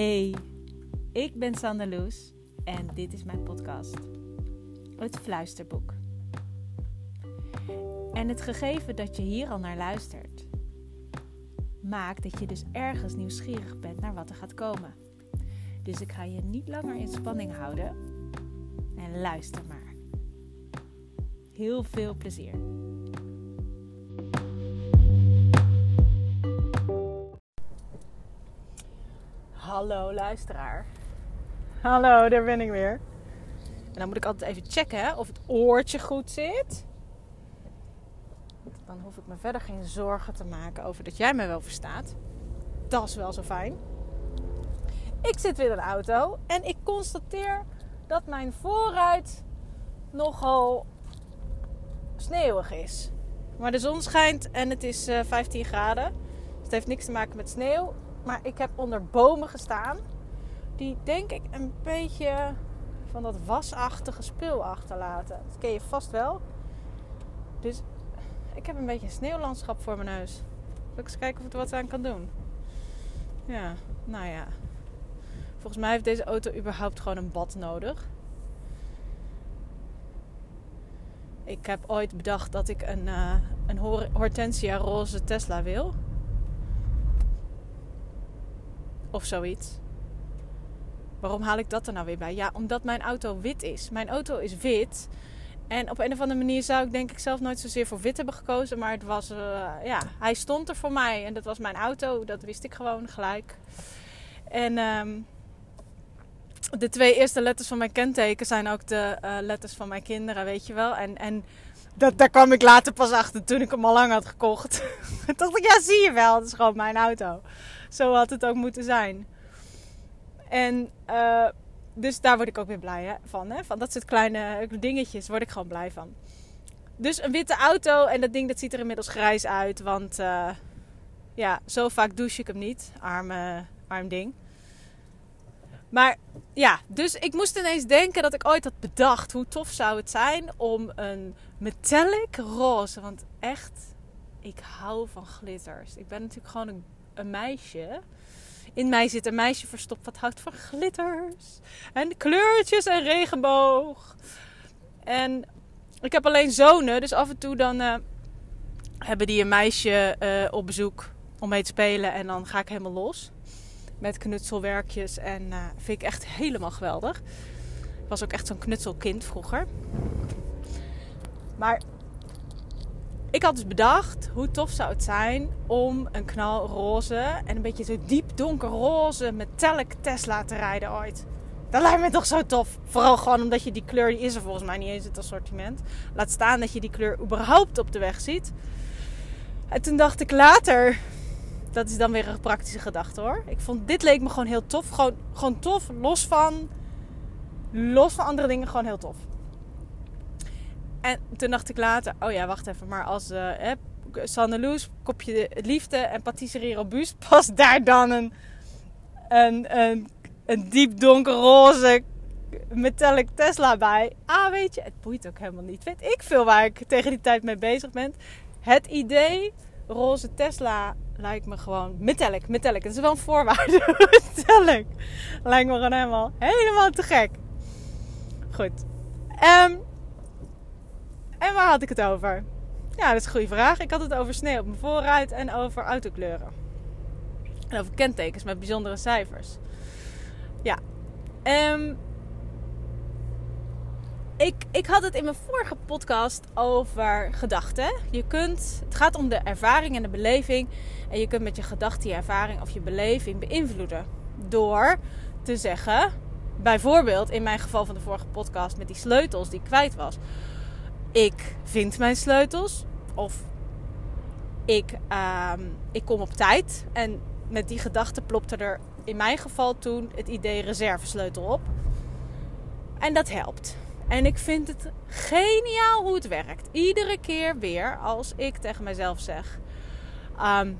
Hey, ik ben Sander Loes en dit is mijn podcast, Het Fluisterboek. En het gegeven dat je hier al naar luistert, maakt dat je dus ergens nieuwsgierig bent naar wat er gaat komen. Dus ik ga je niet langer in spanning houden en luister maar. Heel veel plezier. Hallo luisteraar. Hallo, daar ben ik weer. En dan moet ik altijd even checken of het oortje goed zit. Dan hoef ik me verder geen zorgen te maken over dat jij me wel verstaat. Dat is wel zo fijn. Ik zit weer in de auto en ik constateer dat mijn voorruit nogal sneeuwig is. Maar de zon schijnt en het is 15 eh, graden. Dus het heeft niks te maken met sneeuw. Maar ik heb onder bomen gestaan. Die denk ik een beetje van dat wasachtige spul achterlaten. Dat ken je vast wel. Dus ik heb een beetje een sneeuwlandschap voor mijn neus. Zal eens kijken of ik er wat aan kan doen? Ja, nou ja. Volgens mij heeft deze auto überhaupt gewoon een bad nodig. Ik heb ooit bedacht dat ik een, uh, een Hortensia roze Tesla wil. Of zoiets. Waarom haal ik dat er nou weer bij? Ja, omdat mijn auto wit is. Mijn auto is wit. En op een of andere manier zou ik denk ik zelf nooit zozeer voor wit hebben gekozen. Maar het was, uh, ja, hij stond er voor mij. En dat was mijn auto. Dat wist ik gewoon gelijk. En um, de twee eerste letters van mijn kenteken zijn ook de uh, letters van mijn kinderen, weet je wel. En, en dat, daar kwam ik later pas achter toen ik hem al lang had gekocht. Toen dacht ik, ja, zie je wel, dat is gewoon mijn auto. Zo had het ook moeten zijn. En uh, dus daar word ik ook weer blij van. Hè? Van dat soort kleine dingetjes word ik gewoon blij van. Dus een witte auto en dat ding dat ziet er inmiddels grijs uit. Want uh, ja, zo vaak douche ik hem niet. Arme, arm ding. Maar ja, dus ik moest ineens denken dat ik ooit had bedacht. Hoe tof zou het zijn om een metallic roze. Want echt, ik hou van glitters. Ik ben natuurlijk gewoon een, een meisje. In mij zit een meisje verstopt wat houdt van glitters. En kleurtjes en regenboog. En ik heb alleen zonen. Dus af en toe dan uh, hebben die een meisje uh, op bezoek om mee te spelen. En dan ga ik helemaal los met knutselwerkjes. En uh, vind ik echt helemaal geweldig. Ik was ook echt zo'n knutselkind vroeger. Maar ik had dus bedacht, hoe tof zou het zijn om een knalroze en een beetje zo diep donkerroze metallic Tesla te rijden ooit. Dat lijkt me toch zo tof. Vooral gewoon omdat je die kleur, die is er volgens mij niet eens in het assortiment. Laat staan dat je die kleur überhaupt op de weg ziet. En toen dacht ik later, dat is dan weer een praktische gedachte hoor. Ik vond dit leek me gewoon heel tof. Gewoon, gewoon tof, los van, los van andere dingen, gewoon heel tof. En toen dacht ik later, oh ja, wacht even, maar als uh, Sanne Loes, kopje liefde en patisserie robuust, past daar dan een, een, een, een diep donkerroze metallic Tesla bij. Ah, weet je, het boeit ook helemaal niet. Weet ik veel waar ik tegen die tijd mee bezig ben. Het idee roze Tesla lijkt me gewoon metallic, metallic. Dat is wel een voorwaarde. metallic. Lijkt me gewoon helemaal, helemaal te gek. Goed. Um, en waar had ik het over? Ja, dat is een goede vraag. Ik had het over sneeuw op mijn voorruit en over autokleuren. En over kentekens met bijzondere cijfers. Ja. Um, ik, ik had het in mijn vorige podcast over gedachten. Je kunt, het gaat om de ervaring en de beleving. En je kunt met je gedachte, je ervaring of je beleving beïnvloeden. Door te zeggen, bijvoorbeeld in mijn geval van de vorige podcast met die sleutels die ik kwijt was. Ik vind mijn sleutels. Of ik, uh, ik kom op tijd. En met die gedachte plopte er in mijn geval toen het idee reservesleutel op. En dat helpt. En ik vind het geniaal hoe het werkt. Iedere keer weer als ik tegen mezelf zeg: um,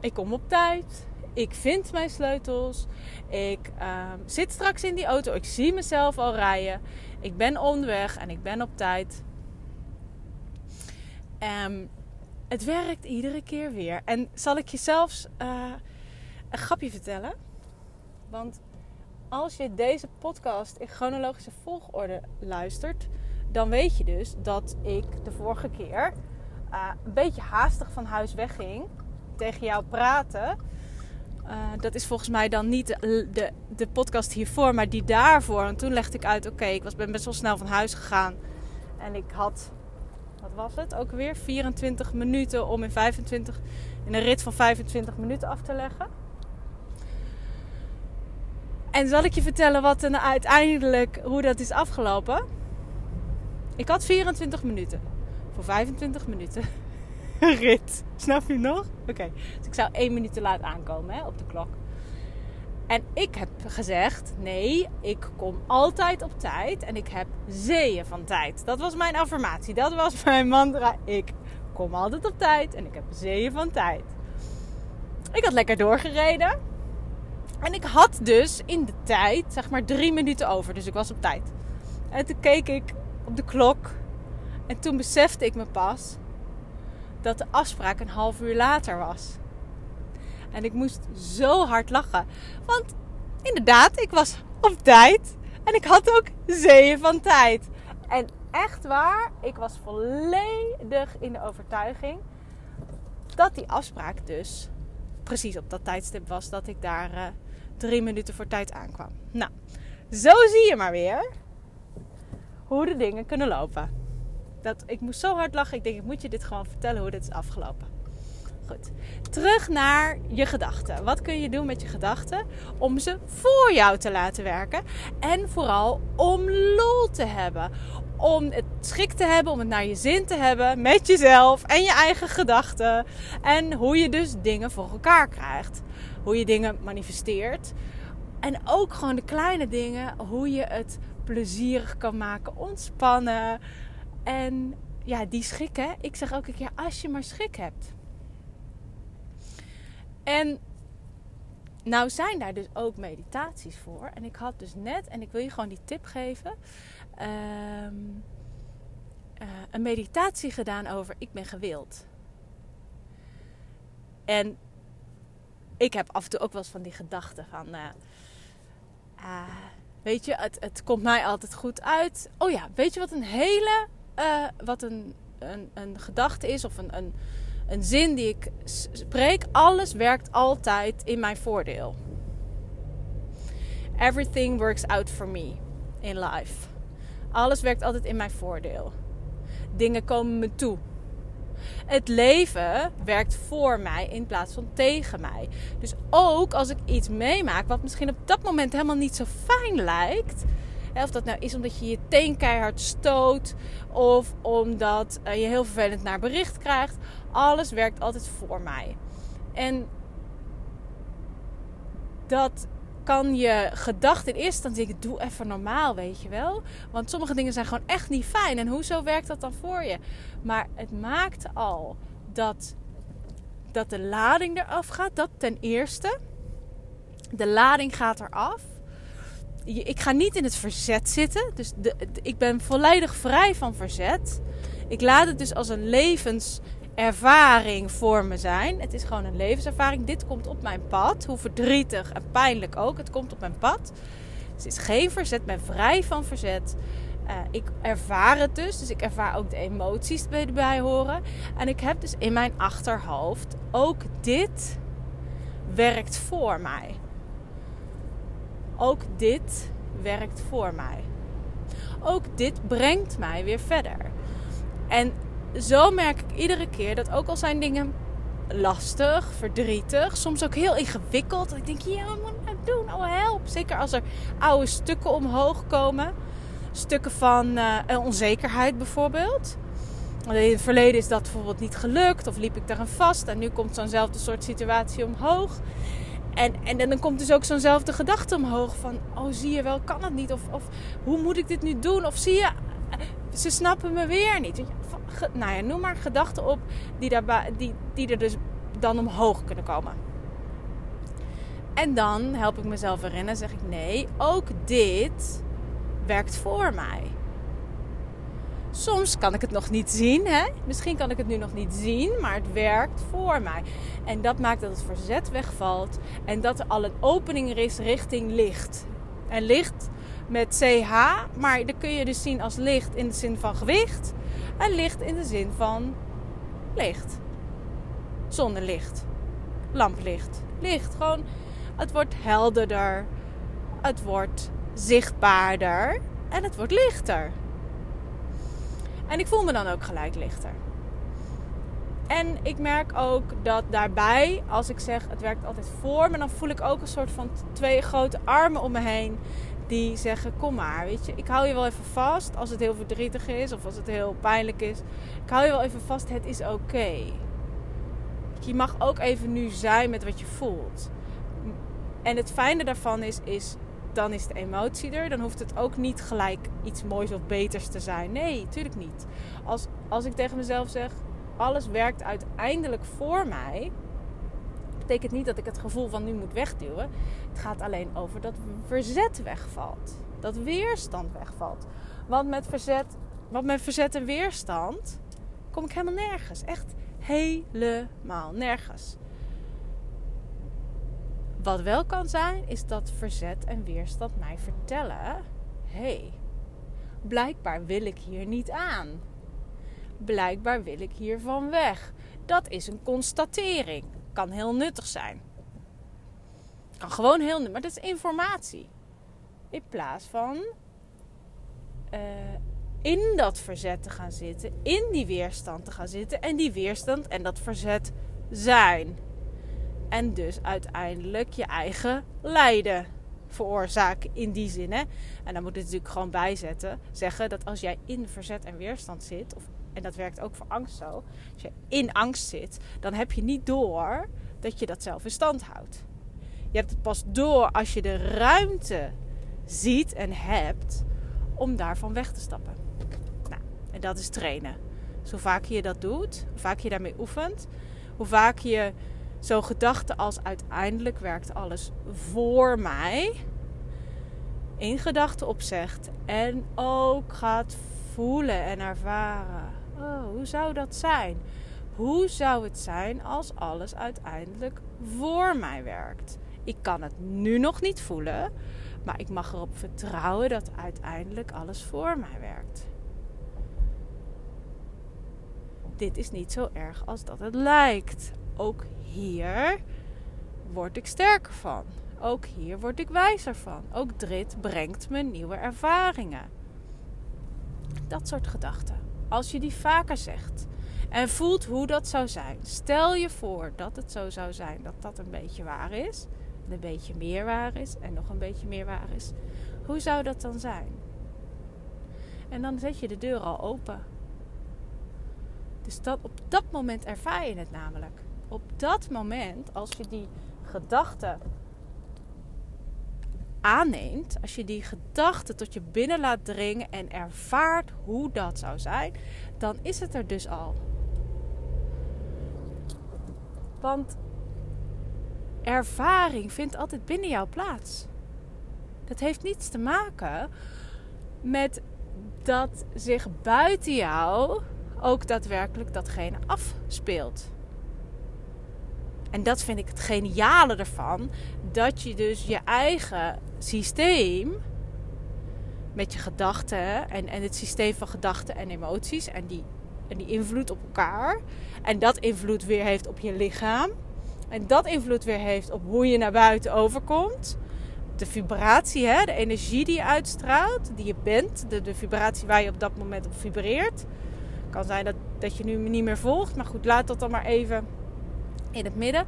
Ik kom op tijd. Ik vind mijn sleutels. Ik um, zit straks in die auto. Ik zie mezelf al rijden. Ik ben onderweg en ik ben op tijd. Um, het werkt iedere keer weer. En zal ik je zelfs uh, een grapje vertellen? Want als je deze podcast in chronologische volgorde luistert, dan weet je dus dat ik de vorige keer uh, een beetje haastig van huis wegging. Tegen jou praten. Uh, dat is volgens mij dan niet de, de, podcast hiervoor, maar die daarvoor. En toen legde ik uit: oké, ik was, ben best wel snel van huis gegaan. En ik had, was het ook weer? 24 minuten om in, 25, in een rit van 25 minuten af te leggen. En zal ik je vertellen wat er uiteindelijk, hoe dat is afgelopen? Ik had 24 minuten. Voor 25 minuten. Rit. Snap je nog? Oké. Dus ik zou één minuut te laat aankomen hè, op de klok. En ik heb gezegd: nee, ik kom altijd op tijd. En ik heb zeeën van tijd. Dat was mijn affirmatie. Dat was mijn mantra. Ik kom altijd op tijd. En ik heb zeeën van tijd. Ik had lekker doorgereden. En ik had dus in de tijd, zeg maar, drie minuten over. Dus ik was op tijd. En toen keek ik op de klok. En toen besefte ik me pas dat de afspraak een half uur later was. En ik moest zo hard lachen. Want inderdaad, ik was op tijd. En ik had ook zeeën van tijd. En echt waar, ik was volledig in de overtuiging dat die afspraak dus precies op dat tijdstip was dat ik daar uh, drie minuten voor tijd aankwam. Nou, zo zie je maar weer hoe de dingen kunnen lopen. Dat, ik moest zo hard lachen. Ik denk, ik moet je dit gewoon vertellen hoe dit is afgelopen. Terug naar je gedachten. Wat kun je doen met je gedachten om ze voor jou te laten werken? En vooral om lol te hebben. Om het schik te hebben, om het naar je zin te hebben met jezelf en je eigen gedachten. En hoe je dus dingen voor elkaar krijgt. Hoe je dingen manifesteert. En ook gewoon de kleine dingen, hoe je het plezierig kan maken, ontspannen. En ja, die schik, hè. Ik zeg elke keer, als je maar schik hebt. En nou zijn daar dus ook meditaties voor. En ik had dus net, en ik wil je gewoon die tip geven... Ehm, eh, een meditatie gedaan over ik ben gewild. En ik heb af en toe ook wel eens van die gedachten van... Uh, Weet je, het, het komt mij altijd goed uit. Oh ja, weet je wat een hele. Uh, wat een, een, een gedachte is of een, een, een zin die ik spreek? Alles werkt altijd in mijn voordeel. Everything works out for me in life. Alles werkt altijd in mijn voordeel. Dingen komen me toe. Het leven werkt voor mij in plaats van tegen mij. Dus ook als ik iets meemaak wat misschien op dat moment helemaal niet zo fijn lijkt. Of dat nou is omdat je je teen keihard stoot. Of omdat je heel vervelend naar bericht krijgt. Alles werkt altijd voor mij. En dat kan je gedachten in eerste instantie denken: doe even normaal, weet je wel. Want sommige dingen zijn gewoon echt niet fijn. En hoezo werkt dat dan voor je? Maar het maakt al dat, dat de lading eraf gaat. Dat ten eerste. De lading gaat eraf. Ik ga niet in het verzet zitten. Dus de, ik ben volledig vrij van verzet. Ik laat het dus als een levens ervaring voor me zijn. Het is gewoon een levenservaring. Dit komt op mijn pad. Hoe verdrietig en pijnlijk ook. Het komt op mijn pad. het is geen verzet. Ik ben vrij van verzet. Uh, ik ervaar het dus. Dus ik ervaar ook de emoties die erbij horen. En ik heb dus in mijn achterhoofd ook dit werkt voor mij. Ook dit werkt voor mij. Ook dit brengt mij weer verder. En zo merk ik iedere keer dat ook al zijn dingen lastig, verdrietig, soms ook heel ingewikkeld. Ik denk, ja, wat moet ik nou doen? Oh, help. Zeker als er oude stukken omhoog komen. Stukken van uh, onzekerheid bijvoorbeeld. In het verleden is dat bijvoorbeeld niet gelukt of liep ik daaraan vast. En nu komt zo'nzelfde soort situatie omhoog. En, en, dan komt dus ook zo'nzelfde gedachte omhoog van... Oh, zie je wel, kan het niet? Of, of hoe moet ik dit nu doen? Of zie je, ze snappen me weer niet nou ja, noem maar gedachten op die, daarbij, die, die er dus dan omhoog kunnen komen. En dan help ik mezelf erin en zeg ik nee, ook dit werkt voor mij. Soms kan ik het nog niet zien. Hè? Misschien kan ik het nu nog niet zien, maar het werkt voor mij. En dat maakt dat het verzet wegvalt en dat er al een opening is richting licht. En licht met CH, maar dat kun je dus zien als licht in de zin van gewicht en licht in de zin van licht. Zonnelicht, lamplicht, licht. Gewoon, het wordt helderder, het wordt zichtbaarder en het wordt lichter. En ik voel me dan ook gelijk lichter. En ik merk ook dat daarbij, als ik zeg het werkt altijd voor me, dan voel ik ook een soort van twee grote armen om me heen. Die zeggen: Kom maar, weet je, ik hou je wel even vast als het heel verdrietig is of als het heel pijnlijk is. Ik hou je wel even vast, het is oké. Je mag ook even nu zijn met wat je voelt. En het fijne daarvan is, is dan is de emotie er. Dan hoeft het ook niet gelijk iets moois of beters te zijn. Nee, natuurlijk niet. Als, als ik tegen mezelf zeg, alles werkt uiteindelijk voor mij, betekent niet dat ik het gevoel van nu moet wegduwen. Het gaat alleen over dat verzet wegvalt. Dat weerstand wegvalt. Want met verzet, want met verzet en weerstand kom ik helemaal nergens. Echt helemaal nergens. Wat wel kan zijn, is dat verzet en weerstand mij vertellen: hé, hey, blijkbaar wil ik hier niet aan. Blijkbaar wil ik hiervan weg. Dat is een constatering. Kan heel nuttig zijn. Kan gewoon heel nuttig, maar dat is informatie. In plaats van uh, in dat verzet te gaan zitten, in die weerstand te gaan zitten en die weerstand en dat verzet zijn. En dus uiteindelijk je eigen lijden veroorzaken in die zin. Hè? En dan moet het natuurlijk gewoon bijzetten. Zeggen dat als jij in verzet en weerstand zit, of, en dat werkt ook voor angst zo. Als je in angst zit, dan heb je niet door dat je dat zelf in stand houdt. Je hebt het pas door als je de ruimte ziet en hebt om daarvan weg te stappen. Nou, en dat is trainen. Dus hoe vaker je dat doet, hoe vaker je daarmee oefent, hoe vaker je Zo'n gedachte als uiteindelijk werkt alles voor mij. In gedachten opzegt. En ook gaat voelen en ervaren. Oh, hoe zou dat zijn? Hoe zou het zijn als alles uiteindelijk voor mij werkt? Ik kan het nu nog niet voelen, maar ik mag erop vertrouwen dat uiteindelijk alles voor mij werkt. Dit is niet zo erg als dat het lijkt. Ook hier word ik sterker van. Ook hier word ik wijzer van. Ook dit brengt me nieuwe ervaringen. Dat soort gedachten. Als je die vaker zegt en voelt hoe dat zou zijn. Stel je voor dat het zo zou zijn dat dat een beetje waar is. En een beetje meer waar is. En nog een beetje meer waar is. Hoe zou dat dan zijn? En dan zet je de deur al open. Dus dat, op dat moment ervaar je het namelijk op dat moment, als je die gedachte aanneemt, als je die gedachte tot je binnen laat dringen en ervaart hoe dat zou zijn, dan is het er dus al. Want ervaring vindt altijd binnen jou plaats. Dat heeft niets te maken met dat zich buiten jou ook daadwerkelijk datgene afspeelt. En dat vind ik het geniale ervan. Dat je dus je eigen systeem met je gedachten en, en het systeem van gedachten en emoties en die, en die invloed op elkaar. En dat invloed weer heeft op je lichaam. En dat invloed weer heeft op hoe je naar buiten overkomt. De vibratie, hè, de energie die je uitstraalt, die je bent. De, de vibratie waar je op dat moment op vibreert. Kan zijn dat, dat je nu niet meer volgt. Maar goed, laat dat dan maar even in het midden.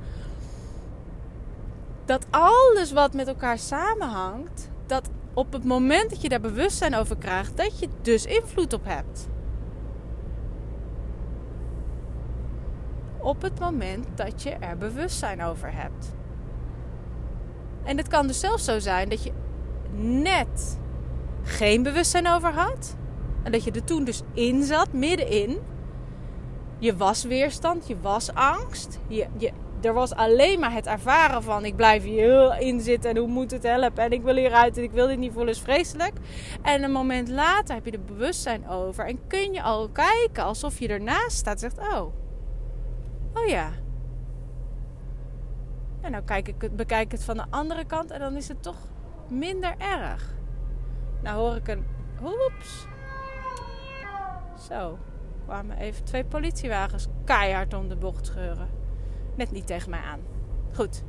Dat alles wat met elkaar samenhangt, dat op het moment dat je daar bewustzijn over krijgt, dat je dus invloed op hebt. Op het moment dat je er bewustzijn over hebt. En het kan dus zelfs zo zijn dat je net geen bewustzijn over had. En dat je er toen dus in zat, middenin. Je was weerstand, je was angst. Je, je, er was alleen maar het ervaren van ik blijf hier heel in zitten en hoe moet het helpen en ik wil hieruit en ik wil dit niet voelen is vreselijk. En een moment later heb je er bewustzijn over en kun je al kijken alsof je ernaast staat zegt oh, oh ja. En nou kijk ik bekijk ik het van de andere kant en dan is het toch minder erg. Nou hoor ik een, oeps. Zo, kwamen even twee politiewagens keihard om de bocht scheuren net niet tegen mij aan. Goed.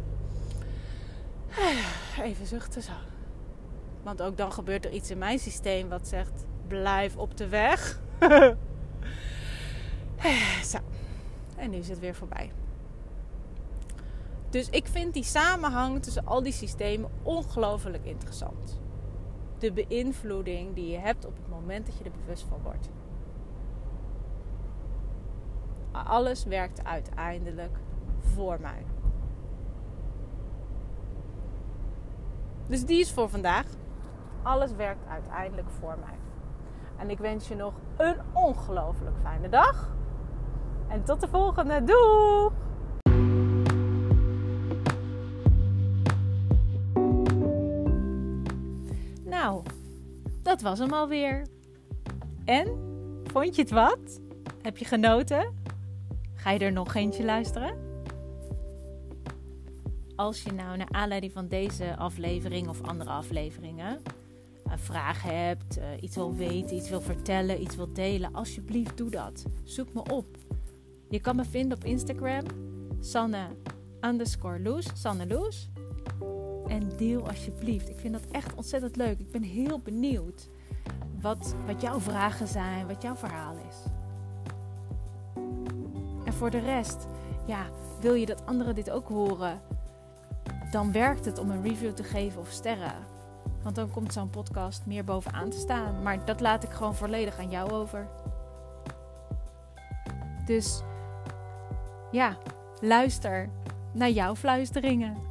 Even zuchten zo. Want ook dan gebeurt er iets in mijn systeem wat zegt: blijf op de weg. zo. En nu is het weer voorbij. Dus ik vind die samenhang tussen al die systemen ongelooflijk interessant. De beïnvloeding die je hebt op het moment dat je er bewust van wordt. Alles werkt uiteindelijk voor mij. Dus die is voor vandaag. Alles werkt uiteindelijk voor mij. En ik wens je nog een ongelooflijk fijne dag. En tot de volgende. Doei! Nou, dat was hem alweer. En? Vond je het wat? Heb je genoten? Ga je er nog eentje luisteren? als je nou naar aanleiding van deze aflevering of andere afleveringen een vraag hebt, uh, iets wil weten, iets wil vertellen, iets wil delen, alsjeblieft doe dat. Zoek me op. Je kan me vinden op Instagram, Sanne underscore Loes, Sanne Loes. En deel alsjeblieft. Ik vind dat echt ontzettend leuk. Ik ben heel benieuwd wat, wat jouw vragen zijn, wat jouw verhaal is. Voor de rest, ja, wil je dat anderen dit ook horen? dan werkt het om een review te geven of sterren. Want dan komt zo'n podcast meer bovenaan te staan. Maar dat laat ik gewoon volledig aan jou over. Dus ja, luister naar jouw fluisteringen.